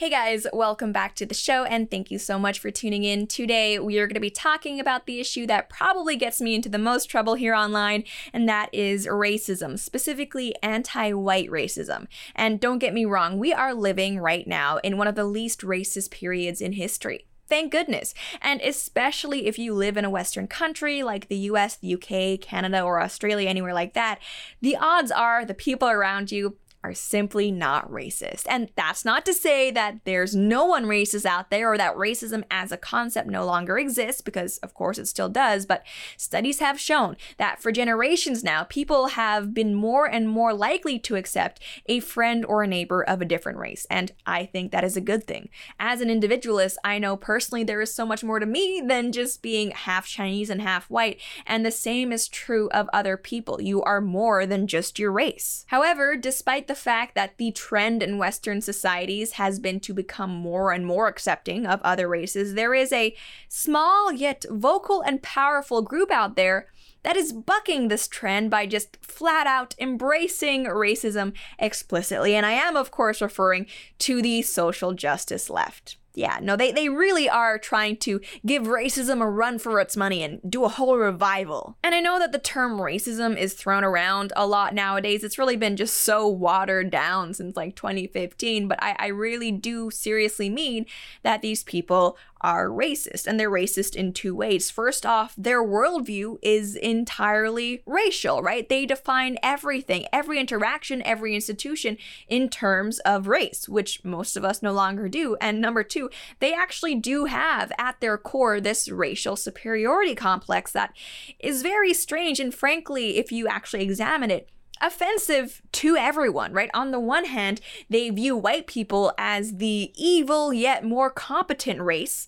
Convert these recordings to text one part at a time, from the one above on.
Hey guys, welcome back to the show and thank you so much for tuning in. Today we are going to be talking about the issue that probably gets me into the most trouble here online, and that is racism, specifically anti white racism. And don't get me wrong, we are living right now in one of the least racist periods in history. Thank goodness. And especially if you live in a Western country like the US, the UK, Canada, or Australia, anywhere like that, the odds are the people around you are simply not racist. And that's not to say that there's no one racist out there or that racism as a concept no longer exists, because of course it still does. But studies have shown that for generations now, people have been more and more likely to accept a friend or a neighbor of a different race. And I think that is a good thing. As an individualist, I know personally there is so much more to me than just being half Chinese and half white. And the same is true of other people. You are more than just your race. However, despite the fact that the trend in Western societies has been to become more and more accepting of other races, there is a small yet vocal and powerful group out there that is bucking this trend by just flat out embracing racism explicitly. And I am, of course, referring to the social justice left. Yeah, no, they, they really are trying to give racism a run for its money and do a whole revival. And I know that the term racism is thrown around a lot nowadays. It's really been just so watered down since like 2015, but I, I really do seriously mean that these people are racist, and they're racist in two ways. First off, their worldview is entirely racial, right? They define everything, every interaction, every institution in terms of race, which most of us no longer do. And number two, they actually do have at their core this racial superiority complex that is very strange. And frankly, if you actually examine it, offensive to everyone, right? On the one hand, they view white people as the evil yet more competent race.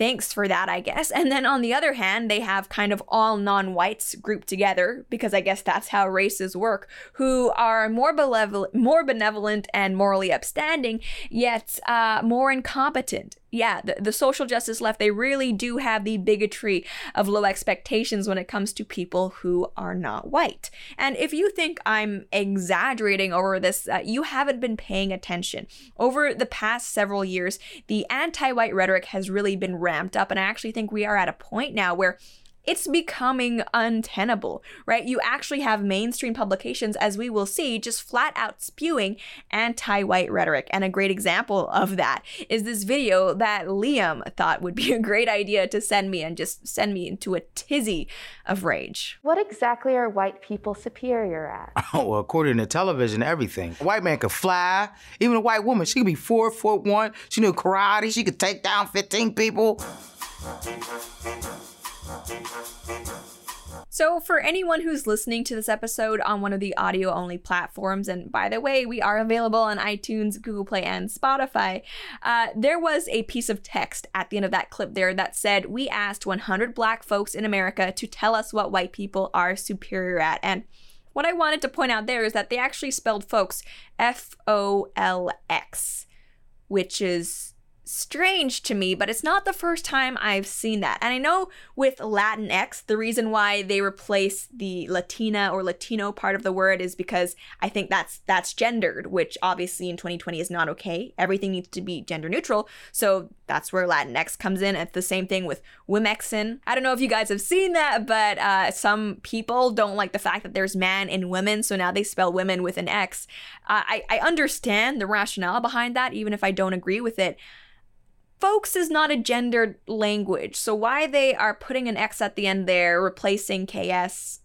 Thanks for that, I guess. And then on the other hand, they have kind of all non whites grouped together, because I guess that's how races work, who are more, benevolent, more benevolent and morally upstanding, yet uh, more incompetent yeah, the, the social justice left, they really do have the bigotry of low expectations when it comes to people who are not white. And if you think I'm exaggerating over this, uh, you haven't been paying attention. Over the past several years, the anti white rhetoric has really been ramped up. And I actually think we are at a point now where it's becoming untenable, right? You actually have mainstream publications, as we will see, just flat out spewing anti white rhetoric. And a great example of that is this video that Liam thought would be a great idea to send me and just send me into a tizzy of rage. What exactly are white people superior at? Oh, well, according to television, everything. A white man could fly. Even a white woman, she could be four foot one. She knew karate. She could take down 15 people. So, for anyone who's listening to this episode on one of the audio only platforms, and by the way, we are available on iTunes, Google Play, and Spotify, uh, there was a piece of text at the end of that clip there that said, We asked 100 black folks in America to tell us what white people are superior at. And what I wanted to point out there is that they actually spelled folks F O L X, which is strange to me, but it's not the first time I've seen that. And I know with Latinx, the reason why they replace the Latina or Latino part of the word is because I think that's that's gendered, which obviously in 2020 is not okay. Everything needs to be gender neutral. So that's where Latinx comes in. It's the same thing with Womxn. I don't know if you guys have seen that, but uh, some people don't like the fact that there's man and women, so now they spell women with an X. Uh, I, I understand the rationale behind that, even if I don't agree with it folks is not a gendered language. So why they are putting an X at the end there, replacing KS,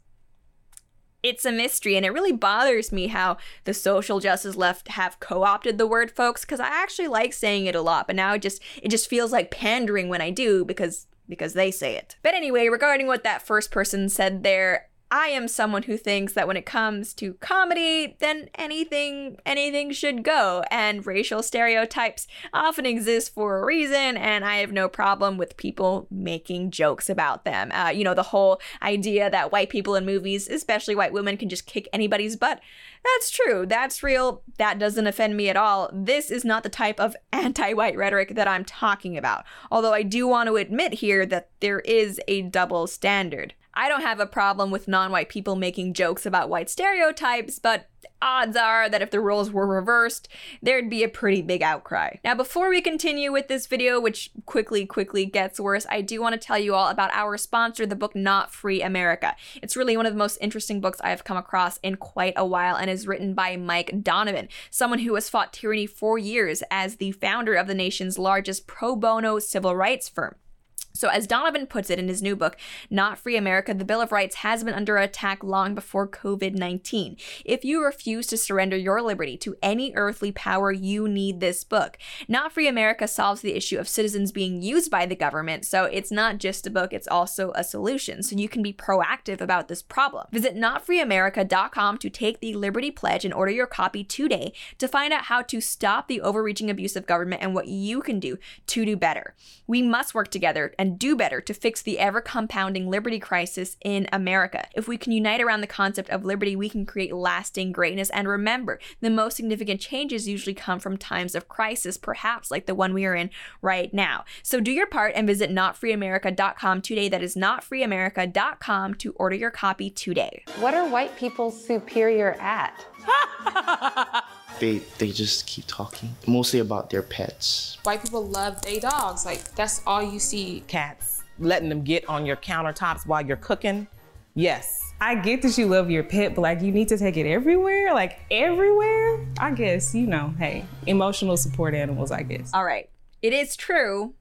it's a mystery. And it really bothers me how the social justice left have co-opted the word folks, because I actually like saying it a lot, but now it just it just feels like pandering when I do because because they say it. But anyway, regarding what that first person said there, I am someone who thinks that when it comes to comedy, then anything anything should go and racial stereotypes often exist for a reason and I have no problem with people making jokes about them. Uh, you know, the whole idea that white people in movies, especially white women can just kick anybody's butt. That's true. That's real. That doesn't offend me at all. This is not the type of anti-white rhetoric that I'm talking about. Although I do want to admit here that there is a double standard. I don't have a problem with non white people making jokes about white stereotypes, but odds are that if the roles were reversed, there'd be a pretty big outcry. Now, before we continue with this video, which quickly, quickly gets worse, I do want to tell you all about our sponsor, the book Not Free America. It's really one of the most interesting books I have come across in quite a while and is written by Mike Donovan, someone who has fought tyranny for years as the founder of the nation's largest pro bono civil rights firm. So, as Donovan puts it in his new book, Not Free America, the Bill of Rights has been under attack long before COVID 19. If you refuse to surrender your liberty to any earthly power, you need this book. Not Free America solves the issue of citizens being used by the government, so it's not just a book, it's also a solution. So, you can be proactive about this problem. Visit notfreeamerica.com to take the Liberty Pledge and order your copy today to find out how to stop the overreaching abuse of government and what you can do to do better. We must work together and do better to fix the ever compounding liberty crisis in America. If we can unite around the concept of liberty, we can create lasting greatness. And remember, the most significant changes usually come from times of crisis, perhaps like the one we are in right now. So do your part and visit notfreeamerica.com today. That is notfreeamerica.com to order your copy today. What are white people superior at? they they just keep talking mostly about their pets white people love their dogs like that's all you see cats letting them get on your countertops while you're cooking yes I get that you love your pet, but like you need to take it everywhere, like everywhere. I guess, you know, hey, emotional support animals, I guess. All right. It is true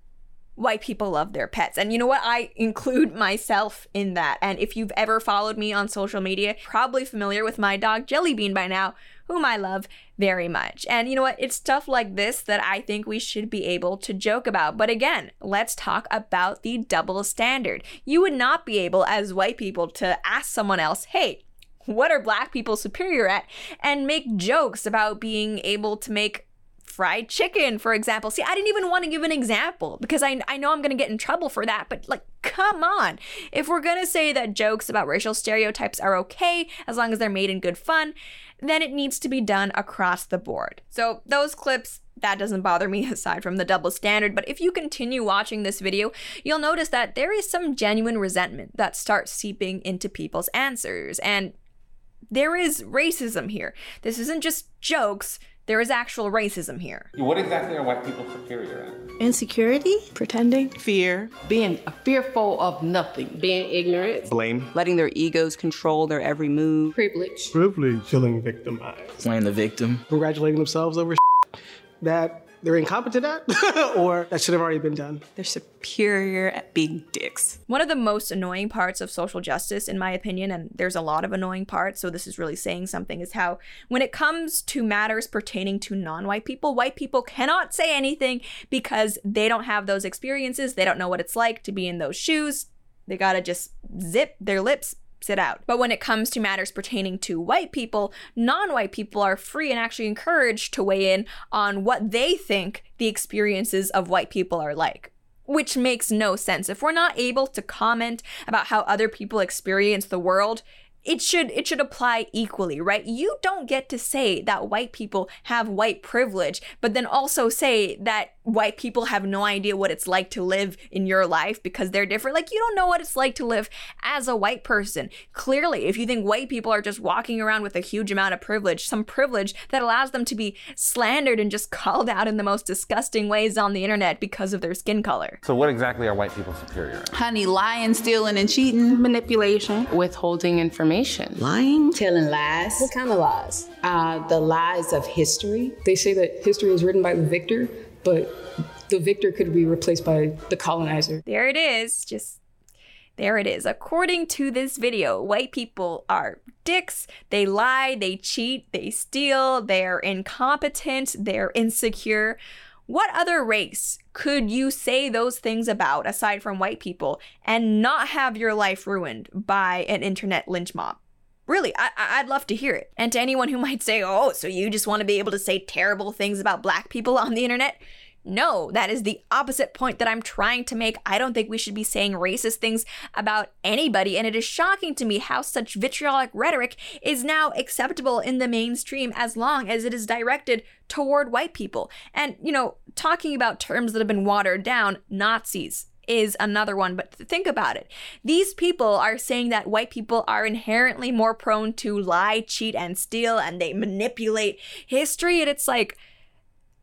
white people love their pets. And you know what? I include myself in that. And if you've ever followed me on social media, probably familiar with my dog Jellybean by now, whom I love very much. And you know what? It's stuff like this that I think we should be able to joke about. But again, let's talk about the double standard. You would not be able, as white people, to ask someone else, hey, what are black people superior at? And make jokes about being able to make fried chicken, for example. See, I didn't even want to give an example because I, I know I'm going to get in trouble for that, but like, come on. If we're going to say that jokes about racial stereotypes are okay as long as they're made in good fun, then it needs to be done across the board. So, those clips, that doesn't bother me aside from the double standard, but if you continue watching this video, you'll notice that there is some genuine resentment that starts seeping into people's answers. And there is racism here. This isn't just jokes. There is actual racism here. What exactly are white people superior at? Insecurity, pretending, fear, being fearful of nothing, being ignorant, blame, letting their egos control their every move, privilege, privilege, feeling victimized, playing the victim, congratulating themselves over that they're incompetent at or that should have already been done. They're superior at being dicks. One of the most annoying parts of social justice, in my opinion, and there's a lot of annoying parts, so this is really saying something, is how when it comes to matters pertaining to non white people, white people cannot say anything because they don't have those experiences. They don't know what it's like to be in those shoes. They gotta just zip their lips, sit out. But when it comes to matters pertaining to white people, non white people are free and actually encouraged to weigh in on what they think the experiences of white people are like. Which makes no sense. If we're not able to comment about how other people experience the world, it should it should apply equally, right? You don't get to say that white people have white privilege, but then also say that white people have no idea what it's like to live in your life because they're different. Like, you don't know what it's like to live as a white person. Clearly, if you think white people are just walking around with a huge amount of privilege, some privilege that allows them to be slandered and just called out in the most disgusting ways on the internet because of their skin color. So, what exactly are white people superior at? Honey, lying, stealing, and cheating, manipulation, withholding information, lying, telling lies. What kind of lies? Uh, the lies of history. They say that history is written by the victor but the victor could be replaced by the colonizer. There it is. Just there it is. According to this video, white people are dicks. They lie, they cheat, they steal, they're incompetent, they're insecure. What other race could you say those things about aside from white people and not have your life ruined by an internet lynch mob? Really, I- I'd love to hear it. And to anyone who might say, oh, so you just want to be able to say terrible things about black people on the internet? No, that is the opposite point that I'm trying to make. I don't think we should be saying racist things about anybody, and it is shocking to me how such vitriolic rhetoric is now acceptable in the mainstream as long as it is directed toward white people. And, you know, talking about terms that have been watered down, Nazis, is another one, but think about it. These people are saying that white people are inherently more prone to lie, cheat, and steal, and they manipulate history. And it's like,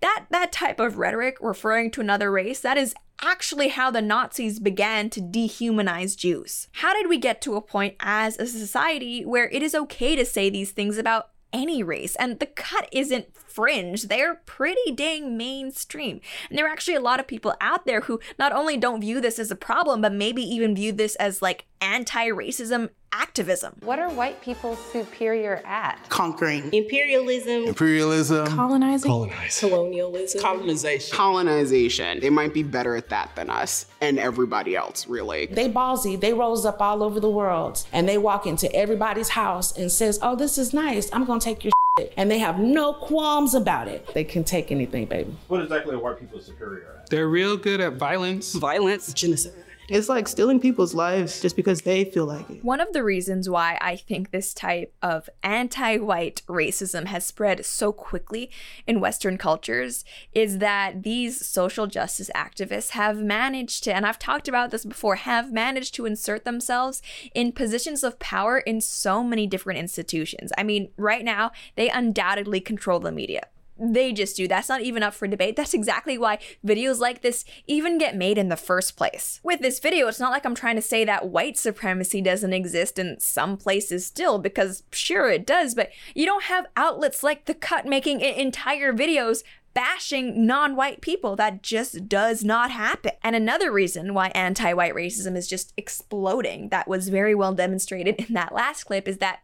that that type of rhetoric referring to another race, that is actually how the Nazis began to dehumanize Jews. How did we get to a point as a society where it is okay to say these things about any race? And the cut isn't fringe, they're pretty dang mainstream. And there are actually a lot of people out there who not only don't view this as a problem, but maybe even view this as like anti racism activism. What are white people superior at? Conquering. Imperialism. Imperialism. Colonizing. Colonizing. Colonialism. Colonization. Colonization. They might be better at that than us and everybody else, really. They ballsy. They rolls up all over the world and they walk into everybody's house and says, "Oh, this is nice. I'm gonna take your." Shit. And they have no qualms about it. They can take anything, baby. What exactly are white people superior at? They're real good at violence. Violence. Genocide. It's like stealing people's lives just because they feel like it. One of the reasons why I think this type of anti white racism has spread so quickly in Western cultures is that these social justice activists have managed to, and I've talked about this before, have managed to insert themselves in positions of power in so many different institutions. I mean, right now, they undoubtedly control the media they just do. That's not even up for debate. That's exactly why videos like this even get made in the first place. With this video, it's not like I'm trying to say that white supremacy doesn't exist in some places still, because sure it does, but you don't have outlets like The Cut making entire videos bashing non white people. That just does not happen. And another reason why anti white racism is just exploding, that was very well demonstrated in that last clip, is that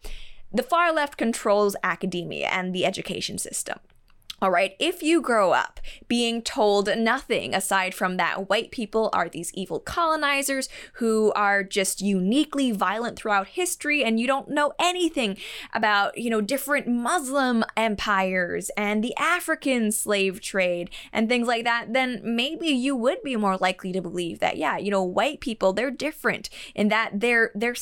the far left controls academia and the education system. All right, if you grow up being told nothing aside from that white people are these evil colonizers who are just uniquely violent throughout history and you don't know anything about, you know, different Muslim empires and the African slave trade and things like that, then maybe you would be more likely to believe that yeah, you know, white people they're different in that they're they're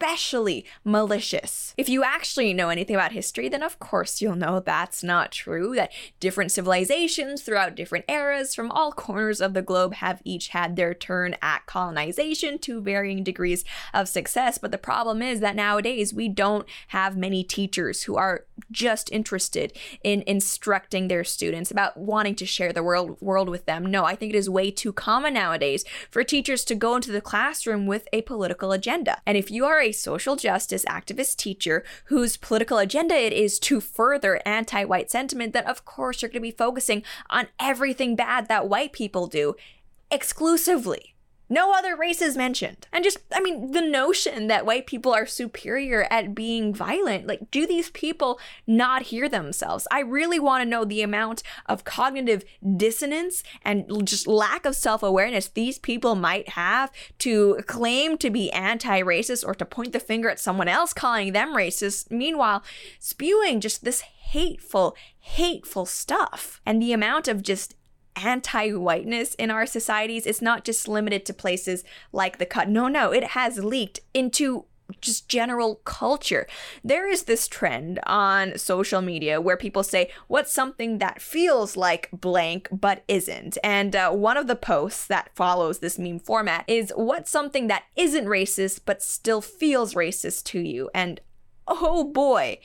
especially malicious. If you actually know anything about history, then of course you'll know that's not true, that different civilizations throughout different eras from all corners of the globe have each had their turn at colonization to varying degrees of success. But the problem is that nowadays we don't have many teachers who are just interested in instructing their students about wanting to share the world world with them. No, I think it is way too common nowadays for teachers to go into the classroom with a political agenda. And if you are a social justice activist teacher whose political agenda it is to further anti-white sentiment, then of course you're going to be focusing on everything bad that white people do exclusively. No other races mentioned. And just, I mean, the notion that white people are superior at being violent, like, do these people not hear themselves? I really want to know the amount of cognitive dissonance and just lack of self awareness these people might have to claim to be anti racist or to point the finger at someone else calling them racist, meanwhile, spewing just this hateful, hateful stuff. And the amount of just anti whiteness in our societies. It's not just limited to places like the cut. No, no, it has leaked into just general culture. There is this trend on social media where people say, What's something that feels like blank but isn't? And uh, one of the posts that follows this meme format is, What's something that isn't racist but still feels racist to you? And oh boy.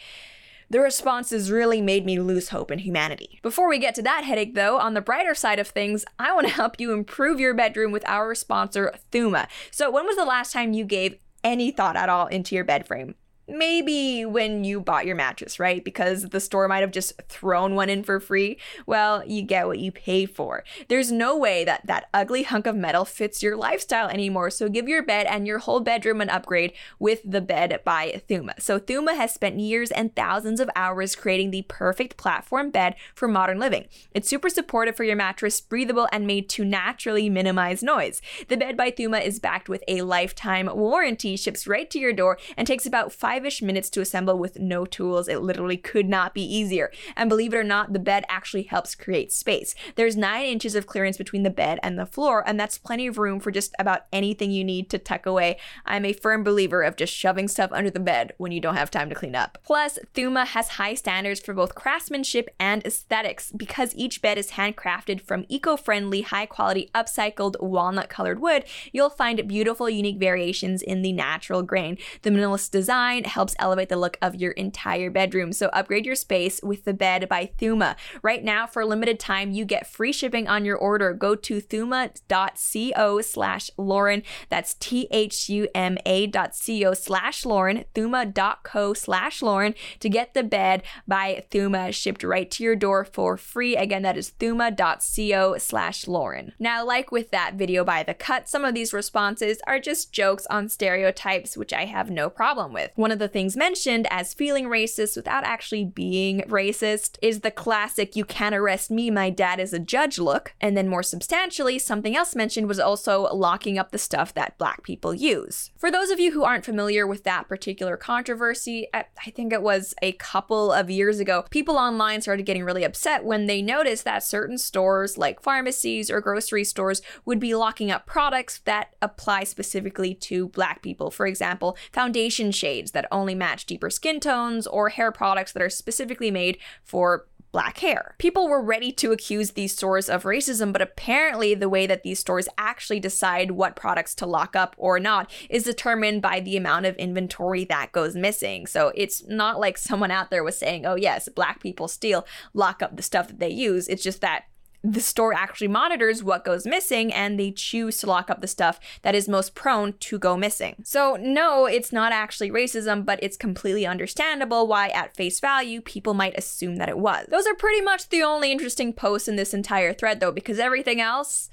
The responses really made me lose hope in humanity. Before we get to that headache, though, on the brighter side of things, I want to help you improve your bedroom with our sponsor, Thuma. So, when was the last time you gave any thought at all into your bed frame? Maybe when you bought your mattress, right? Because the store might have just thrown one in for free. Well, you get what you pay for. There's no way that that ugly hunk of metal fits your lifestyle anymore. So give your bed and your whole bedroom an upgrade with the bed by Thuma. So Thuma has spent years and thousands of hours creating the perfect platform bed for modern living. It's super supportive for your mattress, breathable, and made to naturally minimize noise. The bed by Thuma is backed with a lifetime warranty, ships right to your door, and takes about five five ish minutes to assemble with no tools. It literally could not be easier. And believe it or not, the bed actually helps create space. There's nine inches of clearance between the bed and the floor, and that's plenty of room for just about anything you need to tuck away. I'm a firm believer of just shoving stuff under the bed when you don't have time to clean up. Plus, Thuma has high standards for both craftsmanship and aesthetics because each bed is handcrafted from eco friendly, high quality, upcycled walnut colored wood. You'll find beautiful, unique variations in the natural grain. The minimalist design helps elevate the look of your entire bedroom. So upgrade your space with the bed by Thuma. Right now, for a limited time, you get free shipping on your order. Go to thuma.co slash Lauren. That's T-H-U-M-A dot co slash Lauren, thuma.co slash Lauren to get the bed by Thuma shipped right to your door for free. Again, that is thuma.co slash Lauren. Now, like with that video by The Cut, some of these responses are just jokes on stereotypes, which I have no problem with. One of the things mentioned as feeling racist without actually being racist is the classic you can't arrest me, my dad is a judge look. And then more substantially, something else mentioned was also locking up the stuff that black people use. For those of you who aren't familiar with that particular controversy, I think it was a couple of years ago, people online started getting really upset when they noticed that certain stores like pharmacies or grocery stores would be locking up products that apply specifically to black people. For example, foundation shades that that only match deeper skin tones or hair products that are specifically made for black hair. People were ready to accuse these stores of racism, but apparently the way that these stores actually decide what products to lock up or not is determined by the amount of inventory that goes missing. So it's not like someone out there was saying, oh, yes, black people steal, lock up the stuff that they use. It's just that the store actually monitors what goes missing and they choose to lock up the stuff that is most prone to go missing. So, no, it's not actually racism, but it's completely understandable why, at face value, people might assume that it was. Those are pretty much the only interesting posts in this entire thread, though, because everything else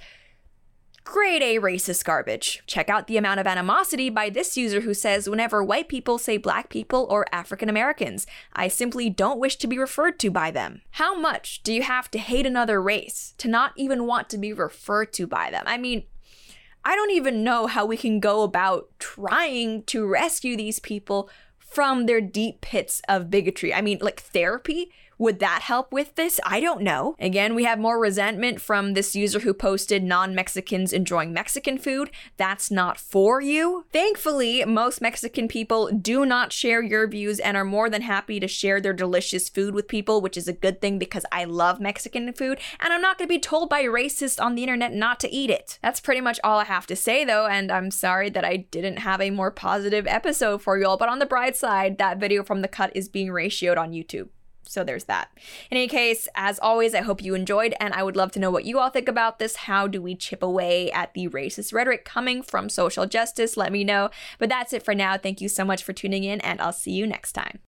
Grade A racist garbage. Check out the amount of animosity by this user who says, whenever white people say black people or African Americans, I simply don't wish to be referred to by them. How much do you have to hate another race to not even want to be referred to by them? I mean, I don't even know how we can go about trying to rescue these people from their deep pits of bigotry. I mean, like therapy would that help with this? I don't know. Again, we have more resentment from this user who posted non Mexicans enjoying Mexican food. That's not for you. Thankfully, most Mexican people do not share your views and are more than happy to share their delicious food with people, which is a good thing because I love Mexican food and I'm not going to be told by racists on the internet not to eat it. That's pretty much all I have to say though, and I'm sorry that I didn't have a more positive episode for y'all, but on the bright side, that video from the cut is being ratioed on YouTube. So there's that. In any case, as always, I hope you enjoyed, and I would love to know what you all think about this. How do we chip away at the racist rhetoric coming from social justice? Let me know. But that's it for now. Thank you so much for tuning in, and I'll see you next time.